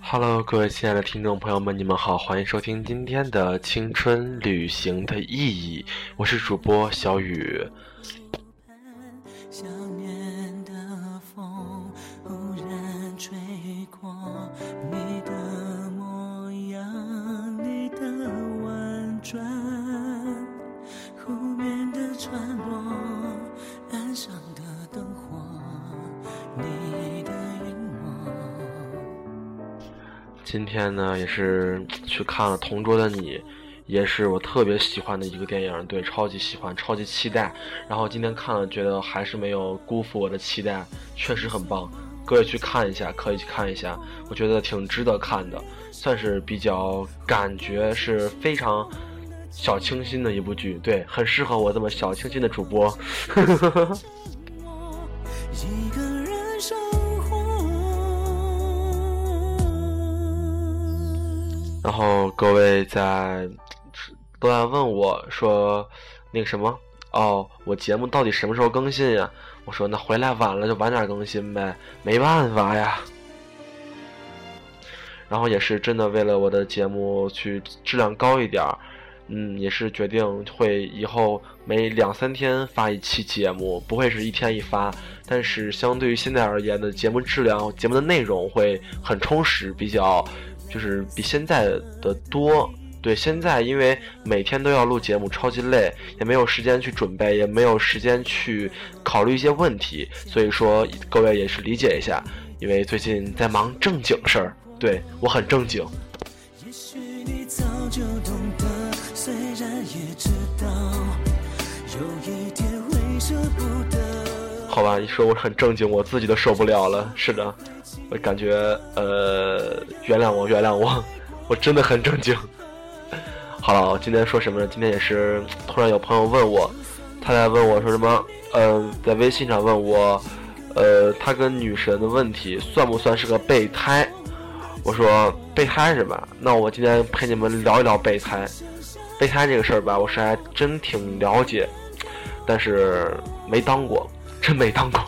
Hello，各位亲爱的听众朋友们，你们好，欢迎收听今天的《青春旅行的意义》，我是主播小雨。今天呢，也是去看了《同桌的你》，也是我特别喜欢的一个电影，对，超级喜欢，超级期待。然后今天看了，觉得还是没有辜负我的期待，确实很棒。各位去看一下，可以去看一下，我觉得挺值得看的，算是比较感觉是非常小清新的一部剧，对，很适合我这么小清新的主播。然后各位在都在问我说，那个什么哦，我节目到底什么时候更新呀？我说那回来晚了就晚点更新呗，没办法呀。然后也是真的为了我的节目去质量高一点儿，嗯，也是决定会以后每两三天发一期节目，不会是一天一发。但是相对于现在而言的节目质量、节目的内容会很充实，比较。就是比现在的多，对，现在因为每天都要录节目，超级累，也没有时间去准备，也没有时间去考虑一些问题，所以说各位也是理解一下，因为最近在忙正经事儿，对我很正经。好吧，你说我很正经，我自己都受不了了。是的。我感觉，呃，原谅我，原谅我，我真的很正经。好了，今天说什么呢？今天也是突然有朋友问我，他在问我说什么？嗯，在微信上问我，呃，他跟女神的问题算不算是个备胎？我说备胎是吧？那我今天陪你们聊一聊备胎。备胎这个事儿吧，我是还真挺了解，但是没当过，真没当过。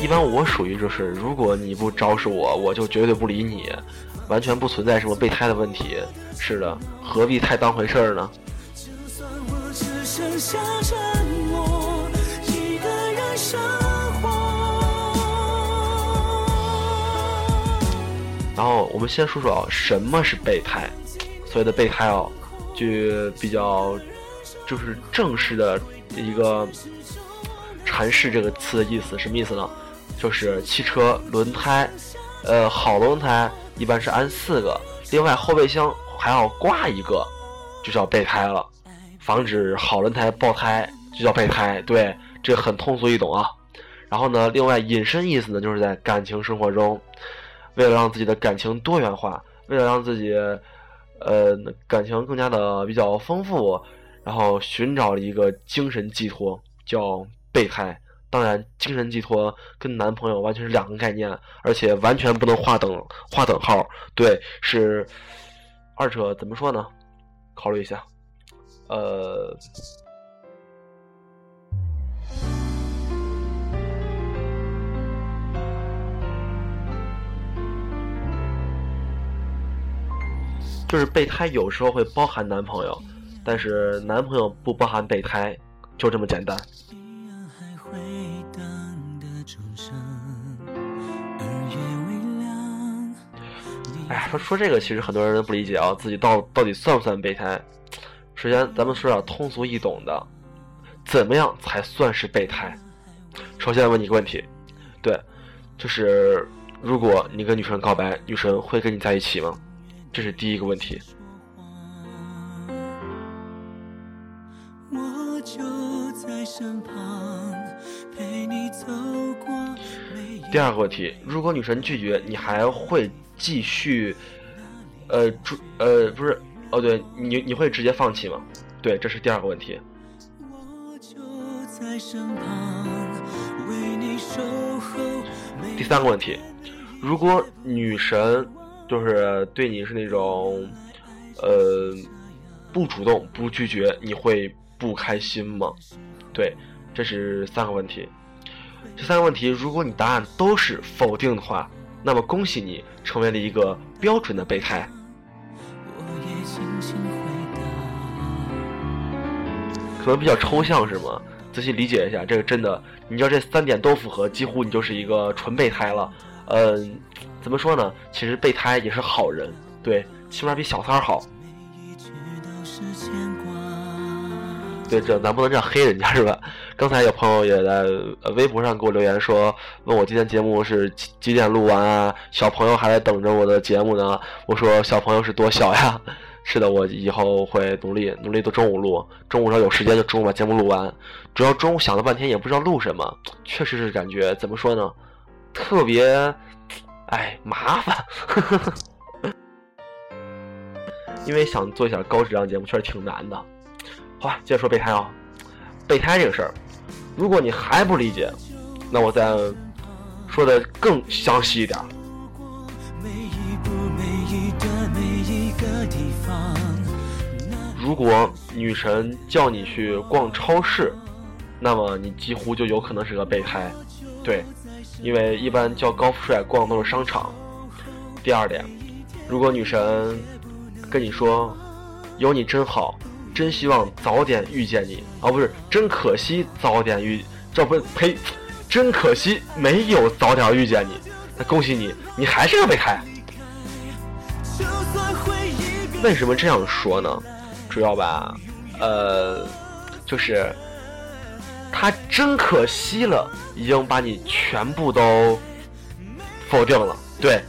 一般我属于就是，如果你不招呼我，我就绝对不理你，完全不存在什么备胎的问题。是的，何必太当回事儿呢？然后我们先说说啊，什么是备胎？所谓的备胎哦，就比较就是正式的一个阐释这个词的意思，什么意思呢？就是汽车轮胎，呃，好轮胎一般是安四个，另外后备箱还要挂一个，就叫备胎了，防止好轮胎爆胎，就叫备胎。对，这很通俗易懂啊。然后呢，另外隐身意思呢，就是在感情生活中，为了让自己的感情多元化，为了让自己，呃，感情更加的比较丰富，然后寻找了一个精神寄托，叫备胎。当然，精神寄托跟男朋友完全是两个概念，而且完全不能划等划等号。对，是二者怎么说呢？考虑一下，呃，就是备胎有时候会包含男朋友，但是男朋友不包含备胎，就这么简单。哎呀，说说这个，其实很多人都不理解啊，自己到到底算不算备胎？首先，咱们说点通俗易懂的，怎么样才算是备胎？首先问你一个问题，对，就是如果你跟女生告白，女生会跟你在一起吗？这是第一个问题。第二个问题，如果女神拒绝，你还会？继续，呃，主呃，不是，哦，对你，你会直接放弃吗？对，这是第二个问题。第三个问题，如果女神就是对你是那种，呃，不主动不拒绝，你会不开心吗？对，这是三个问题。这三个问题，如果你答案都是否定的话，那么恭喜你成为了一个标准的备胎。可能比较抽象是吗？仔细理解一下，这个真的，你要这三点都符合，几乎你就是一个纯备胎了。嗯，怎么说呢？其实备胎也是好人，对，起码比小三儿好。对，这咱不能这样黑人家是吧？刚才有朋友也在微博上给我留言说，问我今天节目是几几点录完啊？小朋友还在等着我的节目呢。我说小朋友是多小呀？是的，我以后会努力努力，的中午录，中午要有时间就中午把节目录完。主要中午想了半天也不知道录什么，确实是感觉怎么说呢？特别，哎，麻烦。因为想做一下高质量节目，确实挺难的。好，接着说备胎啊，备胎这个事儿，如果你还不理解，那我再说的更详细一点。如果女神叫你去逛超市，那么你几乎就有可能是个备胎，对，因为一般叫高富帅逛都是商场。第二点，如果女神跟你说有你真好。真希望早点遇见你，啊，不是，真可惜早点遇，这不呸，真可惜没有早点遇见你。那恭喜你，你还是个备胎。为什么这样说呢？主要吧，呃，就是他真可惜了，已经把你全部都否定了。对，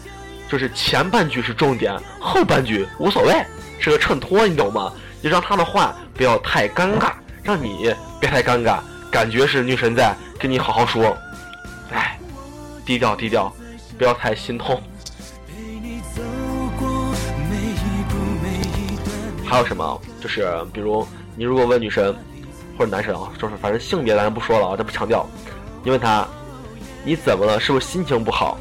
就是前半句是重点，后半句无所谓，是个衬托，你懂吗？就让他的话不要太尴尬，让你别太尴尬，感觉是女神在跟你好好说，哎，低调低调，不要太心痛。还有什么？就是比如你如果问女神或者男神啊，就是反正性别咱不说了啊，这不强调。你问他你怎么了？是不是心情不好？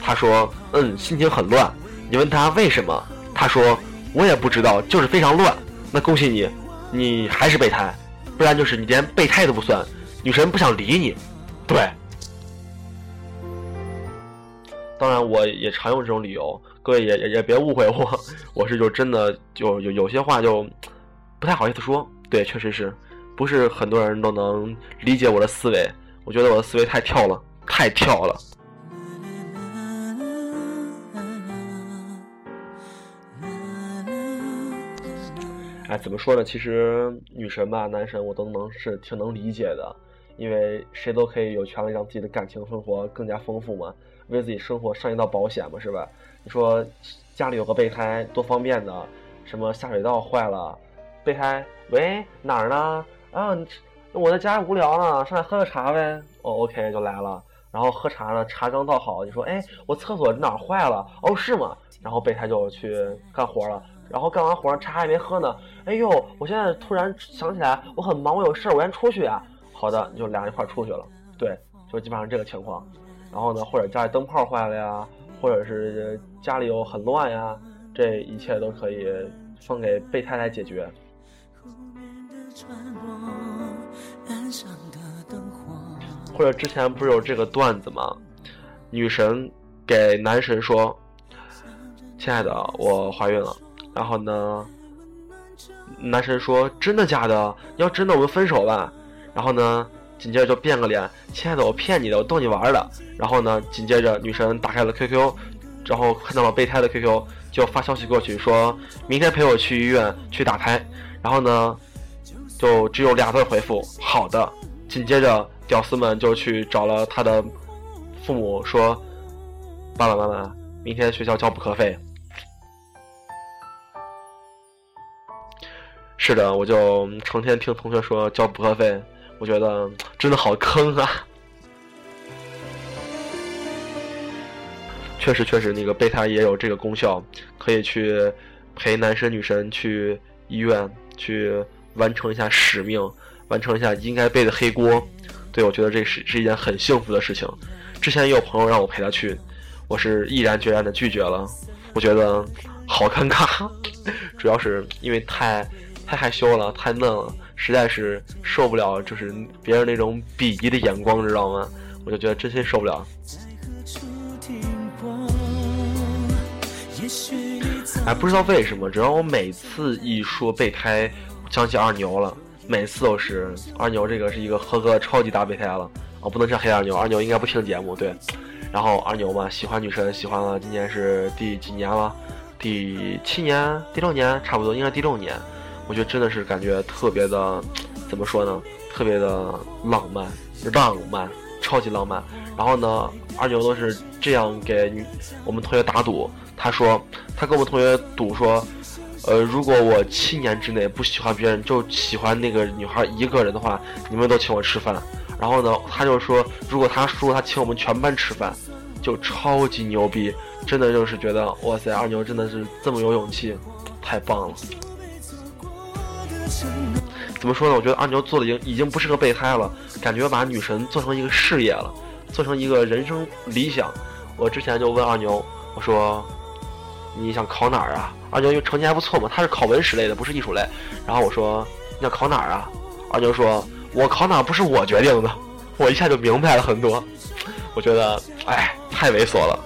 他说嗯，心情很乱。你问他为什么？他说我也不知道，就是非常乱。那恭喜你，你还是备胎，不然就是你连备胎都不算。女神不想理你，对。当然，我也常用这种理由，各位也也也别误会我，我是就真的就有有些话就不太好意思说。对，确实是，不是很多人都能理解我的思维。我觉得我的思维太跳了，太跳了。哎，怎么说呢？其实女神吧，男神我都能是挺能理解的，因为谁都可以有权利让自己的感情生活更加丰富嘛，为自己生活上一道保险嘛，是吧？你说家里有个备胎多方便的，什么下水道坏了，备胎，喂，哪儿呢？啊，我在家无聊呢，上来喝个茶呗。哦，OK，就来了。然后喝茶呢，茶刚倒好，你说，哎，我厕所哪儿坏了？哦，是吗？然后备胎就去干活了。然后干完活，茶还没喝呢。哎呦，我现在突然想起来，我很忙，我有事儿，我先出去呀。好的，就俩人一块出去了。对，就基本上这个情况。然后呢，或者家里灯泡坏了呀，或者是家里又很乱呀，这一切都可以分给备胎来解决。或者之前不是有这个段子吗？女神给男神说：“亲爱的，我怀孕了。”然后呢，男神说：“真的假的？要真的，我们分手吧。”然后呢，紧接着就变个脸：“亲爱的，我骗你的，我逗你玩的。”然后呢，紧接着女神打开了 QQ，然后看到了备胎的 QQ，就发消息过去说：“明天陪我去医院去打胎。”然后呢，就只有俩字回复：“好的。”紧接着，屌丝们就去找了他的父母说：“爸爸妈妈，明天学校交补课费。”是的，我就成天听同学说交补课费，我觉得真的好坑啊！确实，确实，那个备胎也有这个功效，可以去陪男神女神去医院，去完成一下使命，完成一下应该背的黑锅。对，我觉得这是是一件很幸福的事情。之前也有朋友让我陪他去，我是毅然决然的拒绝了，我觉得好尴尬，主要是因为太。太害羞了，太嫩了，实在是受不了，就是别人那种鄙夷的眼光，知道吗？我就觉得真心受不了。哎，不知道为什么，只要我每次一说备胎，想起二牛了，每次都是二牛，这个是一个合格超级大备胎了。哦，不能叫黑二牛，二牛应该不听节目，对。然后二牛嘛，喜欢女神，喜欢了，今年是第几年了？第七年、第六年，差不多应该第六年。我觉得真的是感觉特别的，怎么说呢？特别的浪漫，浪漫，超级浪漫。然后呢，二牛都是这样给我们同学打赌，他说他跟我们同学赌说，呃，如果我七年之内不喜欢别人，就喜欢那个女孩一个人的话，你们都请我吃饭。然后呢，他就说，如果他输，他请我们全班吃饭，就超级牛逼，真的就是觉得，哇塞，二牛真的是这么有勇气，太棒了。怎么说呢？我觉得二牛做的已经已经不是个备胎了，感觉把女神做成一个事业了，做成一个人生理想。我之前就问二牛，我说，你想考哪儿啊？二牛因为成绩还不错嘛，他是考文史类的，不是艺术类。然后我说，你想考哪儿啊？二牛说。我考哪儿不是我决定的，我一下就明白了很多。我觉得，哎，太猥琐了。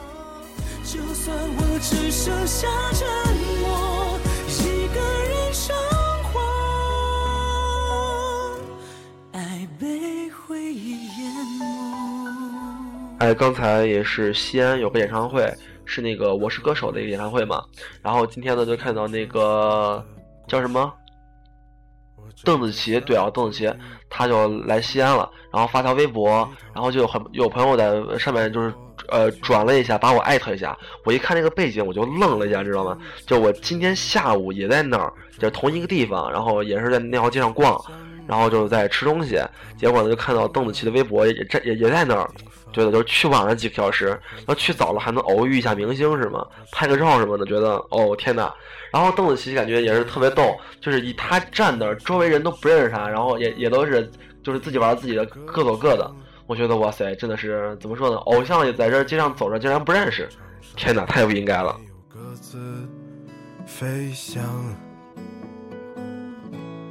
哎，刚才也是西安有个演唱会，是那个《我是歌手》的一个演唱会嘛。然后今天呢，就看到那个叫什么？邓紫棋，对啊，邓紫棋，她就来西安了，然后发条微博，然后就有很有朋友在上面就是呃转了一下，把我艾特一下，我一看那个背景，我就愣了一下，知道吗？就我今天下午也在那儿，就同一个地方，然后也是在那条街上逛，然后就是在吃东西，结果呢就看到邓紫棋的微博也在也也在那儿。觉得就是去晚了几个小时，然后去早了还能偶遇一下明星是吗？拍个照什么的，觉得哦天哪！然后邓紫棋感觉也是特别逗，就是以她站那儿，周围人都不认识她，然后也也都是就是自己玩自己的，各走各的。我觉得哇塞，真的是怎么说呢？偶像也在这街上走着，竟然不认识，天哪，太不应该了。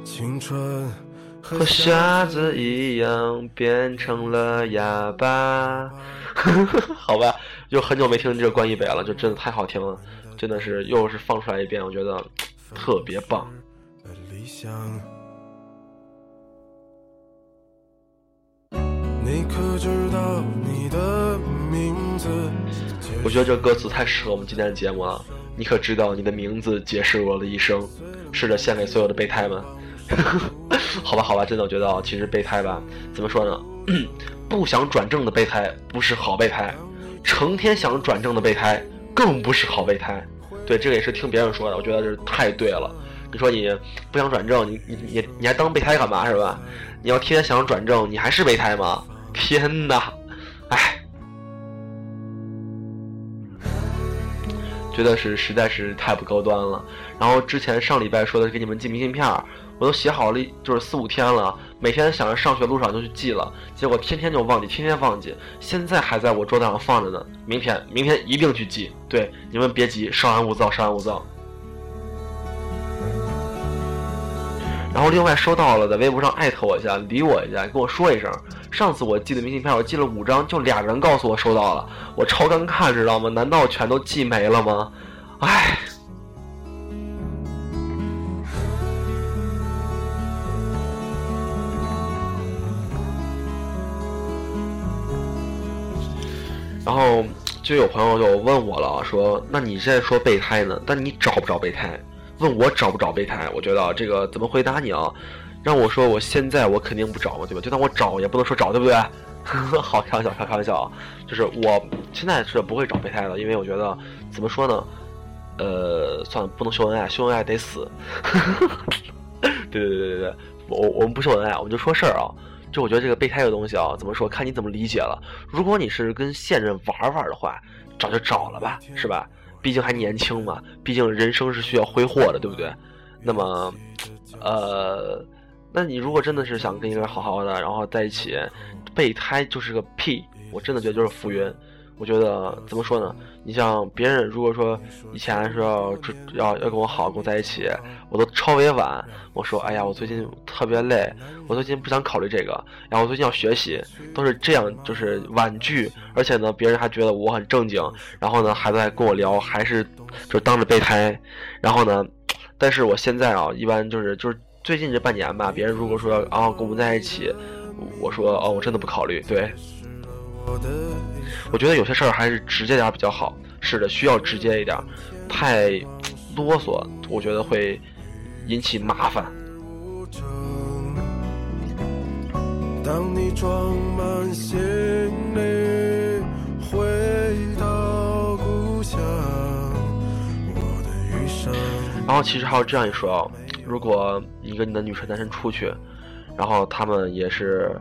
青春。和瞎子一样变成了哑巴，好吧，就很久没听这个关一北了，就真的太好听了，真的是又是放出来一遍，我觉得特别棒。你可知道你的名字我觉得这歌词太适合我们今天的节目了。你可知道你的名字解释我的一生？试着献给所有的备胎们。好吧，好吧，真的，我觉得其实备胎吧，怎么说呢？不想转正的备胎不是好备胎，成天想转正的备胎更不是好备胎。对，这个也是听别人说的，我觉得这太对了。你说你不想转正，你你你你还当备胎干嘛是吧？你要天天想转正，你还是备胎吗？天哪，哎，觉得是实在是太不高端了。然后之前上礼拜说的给你们寄明信片。我都写好了，就是四五天了，每天想着上学路上就去寄了，结果天天就忘记，天天忘记，现在还在我桌子上放着呢。明天，明天一定去寄。对，你们别急，稍安勿躁，稍安勿躁。然后另外收到了，在微博上艾特我一下，理我一下，跟我说一声。上次我寄的明信片，我寄了五张，就俩人告诉我收到了，我超尴尬，知道吗？难道全都寄没了吗？唉。然后就有朋友就问我了，说：“那你现在说备胎呢？但你找不找备胎？问我找不找备胎？我觉得这个怎么回答你啊？让我说我现在我肯定不找嘛，对吧？就当我找也不能说找，对不对？好，开玩笑，开开玩笑啊！就是我现在是不会找备胎的，因为我觉得怎么说呢？呃，算了，不能秀恩爱，秀恩爱得死。对对对对对，我我们不秀恩爱，我们就说事儿啊。”就我觉得这个备胎的东西啊，怎么说？看你怎么理解了。如果你是跟现任玩玩的话，找就找了吧，是吧？毕竟还年轻嘛，毕竟人生是需要挥霍的，对不对？那么，呃，那你如果真的是想跟一个人好好的，然后在一起，备胎就是个屁，我真的觉得就是浮云。我觉得怎么说呢？你像别人如果说以前说要要要跟我好，跟我在一起，我都超委婉。我说，哎呀，我最近特别累，我最近不想考虑这个，然后我最近要学习，都是这样，就是婉拒。而且呢，别人还觉得我很正经，然后呢，还在跟我聊，还是就当着备胎。然后呢，但是我现在啊，一般就是就是最近这半年吧，别人如果说啊跟我们在一起，我说哦，我真的不考虑。对。我觉得有些事儿还是直接点比较好。是的，需要直接一点，太啰嗦，我觉得会引起麻烦。然后其实还有这样一说哦，如果你跟你的女神男神出去，然后他们也是。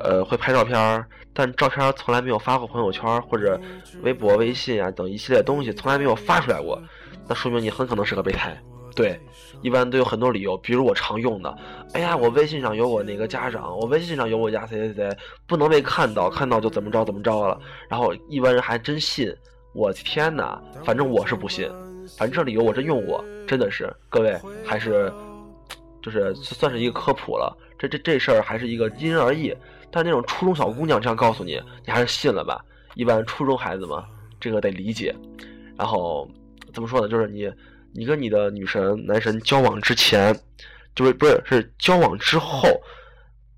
呃，会拍照片，但照片从来没有发过朋友圈或者微博、微信啊等一系列东西，从来没有发出来过。那说明你很可能是个备胎。对，一般都有很多理由，比如我常用的，哎呀，我微信上有我哪个家长，我微信上有我家谁谁谁，不能被看到，看到就怎么着怎么着了。然后一般人还真信，我天哪，反正我是不信，反正这理由我真用过，真的是。各位还是，就是算是一个科普了，这这这事儿还是一个因人而异。但那种初中小姑娘这样告诉你，你还是信了吧？一般初中孩子嘛，这个得理解。然后怎么说呢？就是你，你跟你的女神男神交往之前，就是不是是交往之后，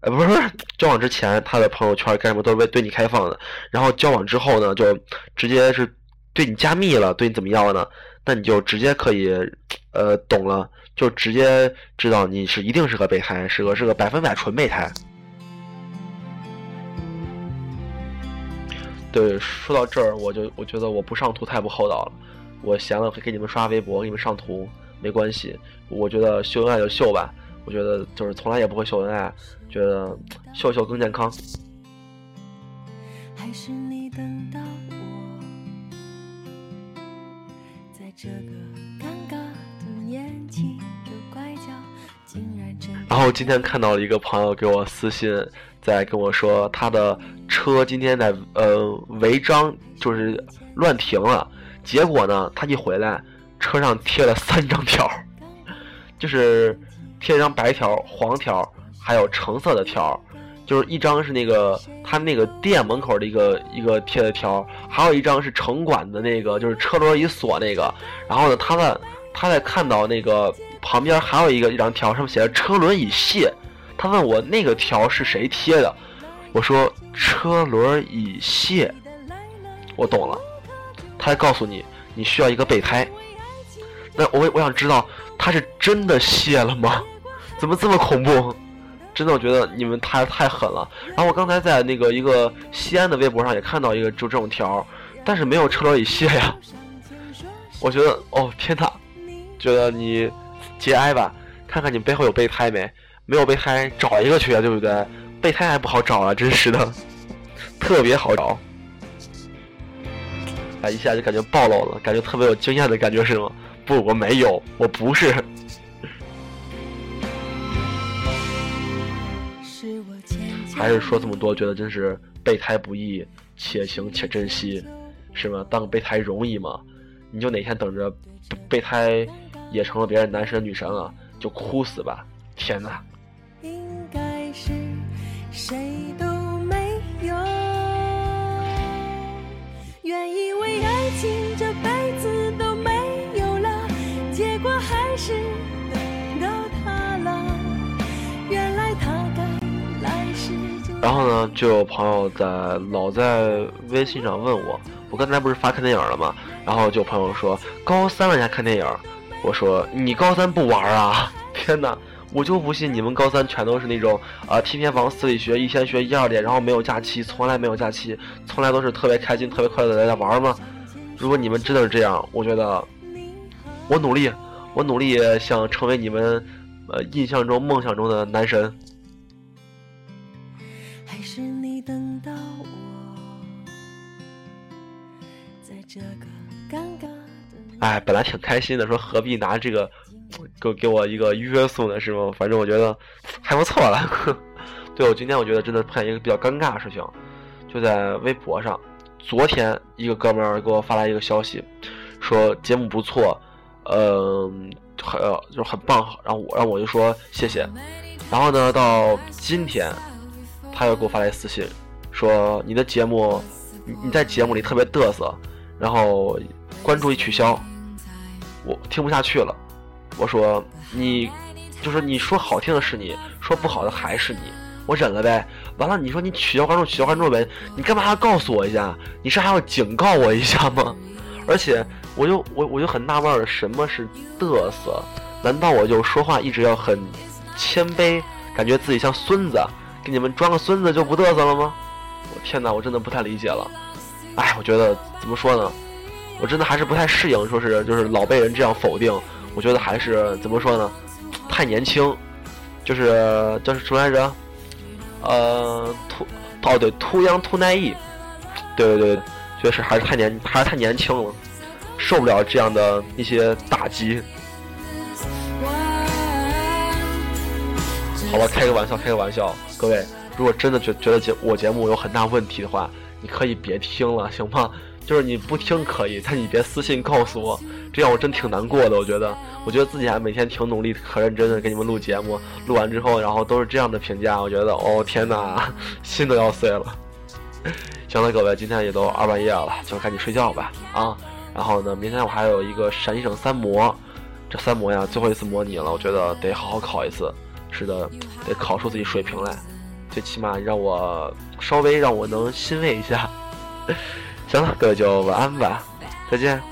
哎，不是不是交往之前，他的朋友圈干什么都是为对你开放的。然后交往之后呢，就直接是对你加密了，对你怎么样了呢？那你就直接可以，呃，懂了，就直接知道你是一定是个备胎，是个是个百分百纯备胎。对，说到这儿，我就我觉得我不上图太不厚道了。我闲了会给你们刷微博，给你们上图，没关系。我觉得秀恩爱就秀吧，我觉得就是从来也不会秀恩爱，觉得秀秀更健康。还是你等到我，在这个尴尬的年纪的拐角，竟然然后今天看到了一个朋友给我私信。在跟我说他的车今天在呃违章，就是乱停了。结果呢，他一回来，车上贴了三张条，就是贴一张白条、黄条，还有橙色的条。就是一张是那个他那个店门口的一个一个贴的条，还有一张是城管的那个，就是车轮一锁那个。然后呢，他在他在看到那个旁边还有一个一张条，上面写着“车轮已卸”。他问我那个条是谁贴的，我说车轮已卸，我懂了。他还告诉你你需要一个备胎，那我我想知道他是真的卸了吗？怎么这么恐怖？真的我觉得你们太太狠了。然后我刚才在那个一个西安的微博上也看到一个就这种条，但是没有车轮已卸呀。我觉得哦天哪，觉得你节哀吧，看看你背后有备胎没。没有备胎，找一个去啊，对不对？备胎还不好找啊，真是的，特别好找。啊，一下就感觉暴露了，感觉特别有经验的感觉是吗？不，我没有，我不是。还是说这么多，觉得真是备胎不易，且行且珍惜，是吗？当个备胎容易吗？你就哪天等着备胎也成了别人男神女神了，就哭死吧！天哪！谁都没有。原以为爱情这辈子都没有了，结果还是等到他了。原来他该来时就。然后呢，就有朋友在老在微信上问我，我刚才不是发看电影了吗？然后就有朋友说高三了还看电影，我说你高三不玩啊？天哪！我就不信你们高三全都是那种啊，天天往死里学，一天学一二点，然后没有假期，从来没有假期，从来都是特别开心、特别快乐的在玩吗？如果你们真的是这样，我觉得我努力，我努力想成为你们呃印象中、梦想中的男神。还是你等到我，在这个尴尬的。哎，本来挺开心的，说何必拿这个。给给我一个约束呢，是吗？反正我觉得还不错了。对我今天我觉得真的碰见一个比较尴尬的事情，就在微博上，昨天一个哥们儿给我发来一个消息，说节目不错，嗯，很就是很棒，然后我然后我就说谢谢。然后呢，到今天他又给我发来私信，说你的节目你你在节目里特别嘚瑟，然后关注一取消，我听不下去了。我说你就是你说好听的是你，说不好的还是你。我忍了呗，完了你说你取消关注取消关注呗，你干嘛要告诉我一下？你是还要警告我一下吗？而且我就我我就很纳闷了，什么是嘚瑟？难道我就说话一直要很谦卑，感觉自己像孙子，给你们装个孙子就不嘚瑟了吗？我天哪，我真的不太理解了。哎，我觉得怎么说呢？我真的还是不太适应，说是就是老被人这样否定，我觉得还是怎么说呢？太年轻，就是就是什么来着？呃，突哦对，too young too naive，对对对，确实还是太年还是太年轻了，受不了这样的一些打击。好了，开个玩笑，开个玩笑，各位，如果真的觉觉得节我节目有很大问题的话，你可以别听了，行吗？就是你不听可以，但你别私信告诉我，这样我真挺难过的。我觉得，我觉得自己还每天挺努力、可认真的给你们录节目，录完之后，然后都是这样的评价，我觉得，哦天哪，心都要碎了。行了，各位，今天也都二半夜了，就赶紧睡觉吧啊！然后呢，明天我还有一个陕西省三模，这三模呀，最后一次模拟了，我觉得得好好考一次。是的，得考出自己水平来，最起码让我稍微让我能欣慰一下。行了，各位就晚安吧，再见。